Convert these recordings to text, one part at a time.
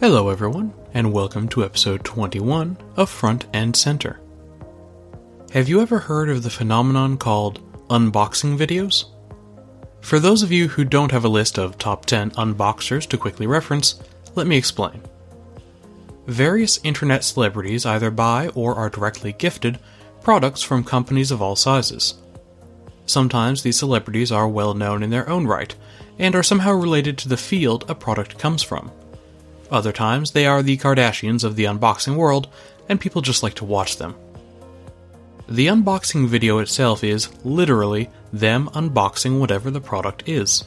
Hello, everyone, and welcome to episode 21 of Front End Center. Have you ever heard of the phenomenon called unboxing videos? For those of you who don't have a list of top 10 unboxers to quickly reference, let me explain. Various internet celebrities either buy or are directly gifted products from companies of all sizes. Sometimes these celebrities are well known in their own right and are somehow related to the field a product comes from. Other times, they are the Kardashians of the unboxing world, and people just like to watch them. The unboxing video itself is, literally, them unboxing whatever the product is.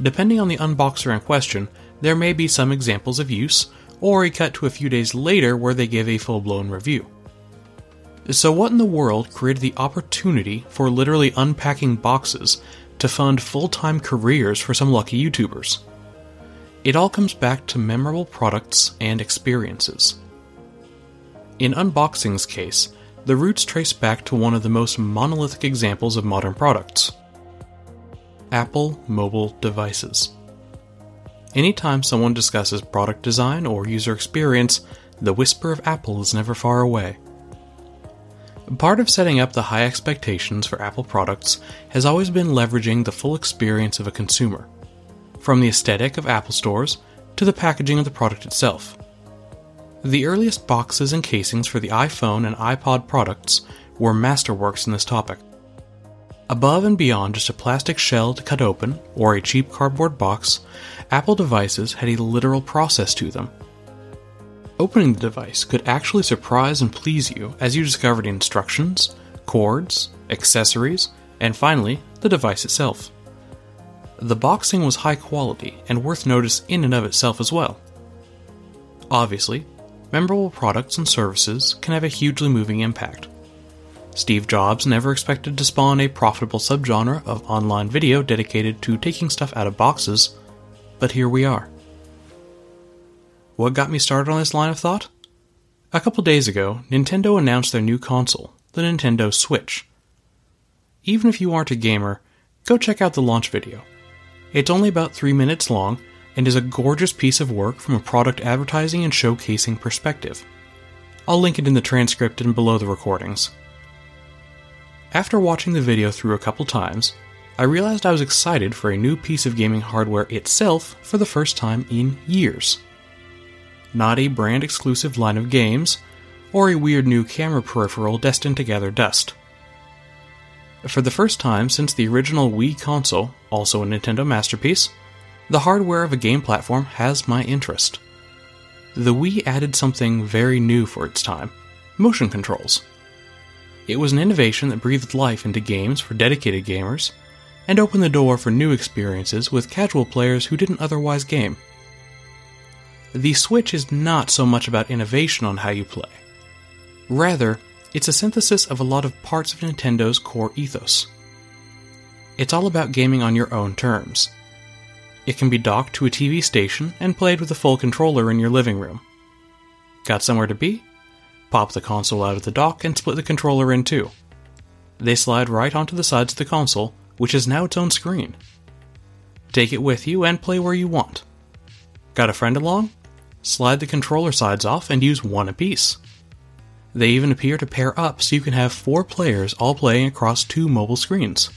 Depending on the unboxer in question, there may be some examples of use, or a cut to a few days later where they give a full blown review. So, what in the world created the opportunity for literally unpacking boxes to fund full time careers for some lucky YouTubers? It all comes back to memorable products and experiences. In Unboxing's case, the roots trace back to one of the most monolithic examples of modern products Apple mobile devices. Anytime someone discusses product design or user experience, the whisper of Apple is never far away. Part of setting up the high expectations for Apple products has always been leveraging the full experience of a consumer from the aesthetic of Apple stores to the packaging of the product itself. The earliest boxes and casings for the iPhone and iPod products were masterworks in this topic. Above and beyond just a plastic shell to cut open or a cheap cardboard box, Apple devices had a literal process to them. Opening the device could actually surprise and please you as you discovered instructions, cords, accessories, and finally, the device itself. The boxing was high quality and worth notice in and of itself as well. Obviously, memorable products and services can have a hugely moving impact. Steve Jobs never expected to spawn a profitable subgenre of online video dedicated to taking stuff out of boxes, but here we are. What got me started on this line of thought? A couple days ago, Nintendo announced their new console, the Nintendo Switch. Even if you aren't a gamer, go check out the launch video. It's only about 3 minutes long and is a gorgeous piece of work from a product advertising and showcasing perspective. I'll link it in the transcript and below the recordings. After watching the video through a couple times, I realized I was excited for a new piece of gaming hardware itself for the first time in years. Not a brand exclusive line of games, or a weird new camera peripheral destined to gather dust. For the first time since the original Wii console, also a Nintendo masterpiece, the hardware of a game platform has my interest. The Wii added something very new for its time motion controls. It was an innovation that breathed life into games for dedicated gamers and opened the door for new experiences with casual players who didn't otherwise game. The Switch is not so much about innovation on how you play. Rather, it's a synthesis of a lot of parts of Nintendo's core ethos. It's all about gaming on your own terms. It can be docked to a TV station and played with a full controller in your living room. Got somewhere to be? Pop the console out of the dock and split the controller in two. They slide right onto the sides of the console, which is now its own screen. Take it with you and play where you want. Got a friend along? Slide the controller sides off and use one apiece. They even appear to pair up so you can have four players all playing across two mobile screens.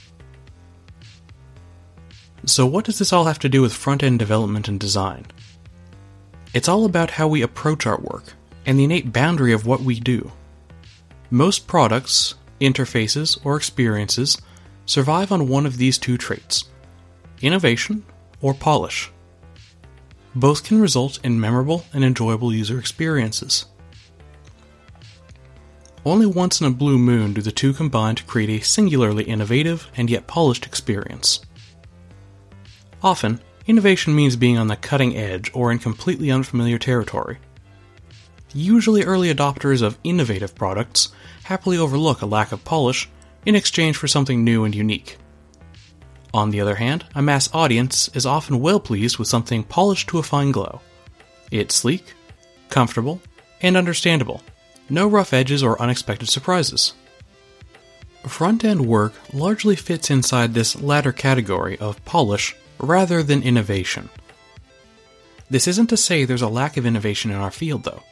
So, what does this all have to do with front end development and design? It's all about how we approach our work and the innate boundary of what we do. Most products, interfaces, or experiences survive on one of these two traits innovation or polish. Both can result in memorable and enjoyable user experiences. Only once in a blue moon do the two combine to create a singularly innovative and yet polished experience. Often, innovation means being on the cutting edge or in completely unfamiliar territory. Usually, early adopters of innovative products happily overlook a lack of polish in exchange for something new and unique. On the other hand, a mass audience is often well pleased with something polished to a fine glow. It's sleek, comfortable, and understandable, no rough edges or unexpected surprises. Front end work largely fits inside this latter category of polish rather than innovation. This isn't to say there's a lack of innovation in our field, though.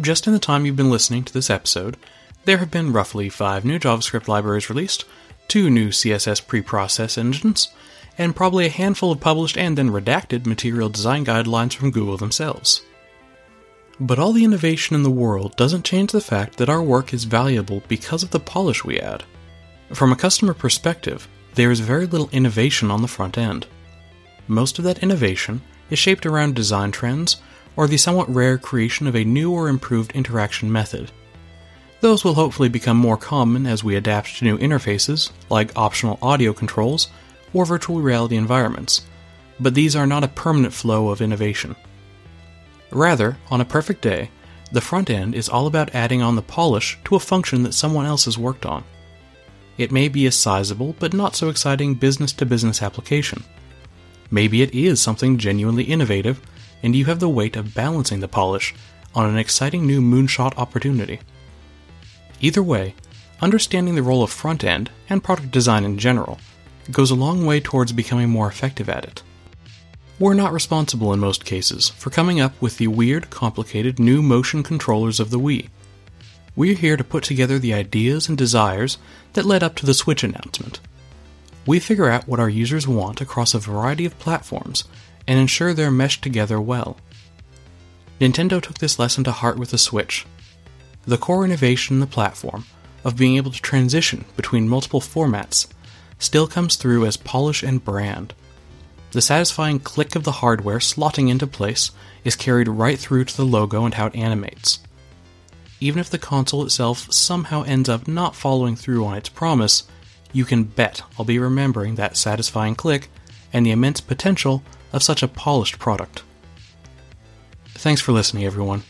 Just in the time you've been listening to this episode, there have been roughly five new JavaScript libraries released, two new CSS preprocess engines, and probably a handful of published and then redacted material design guidelines from Google themselves. But all the innovation in the world doesn't change the fact that our work is valuable because of the polish we add. From a customer perspective, there is very little innovation on the front end. Most of that innovation is shaped around design trends or the somewhat rare creation of a new or improved interaction method. Those will hopefully become more common as we adapt to new interfaces, like optional audio controls or virtual reality environments, but these are not a permanent flow of innovation. Rather, on a perfect day, the front end is all about adding on the polish to a function that someone else has worked on. It may be a sizable but not so exciting business to business application. Maybe it is something genuinely innovative, and you have the weight of balancing the polish on an exciting new moonshot opportunity. Either way, understanding the role of front end and product design in general goes a long way towards becoming more effective at it. We're not responsible in most cases for coming up with the weird, complicated new motion controllers of the Wii. We're here to put together the ideas and desires that led up to the Switch announcement. We figure out what our users want across a variety of platforms and ensure they're meshed together well. Nintendo took this lesson to heart with the Switch. The core innovation in the platform of being able to transition between multiple formats still comes through as polish and brand. The satisfying click of the hardware slotting into place is carried right through to the logo and how it animates. Even if the console itself somehow ends up not following through on its promise, you can bet I'll be remembering that satisfying click and the immense potential of such a polished product. Thanks for listening, everyone.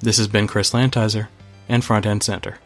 This has been Chris Lantizer and Front End Center.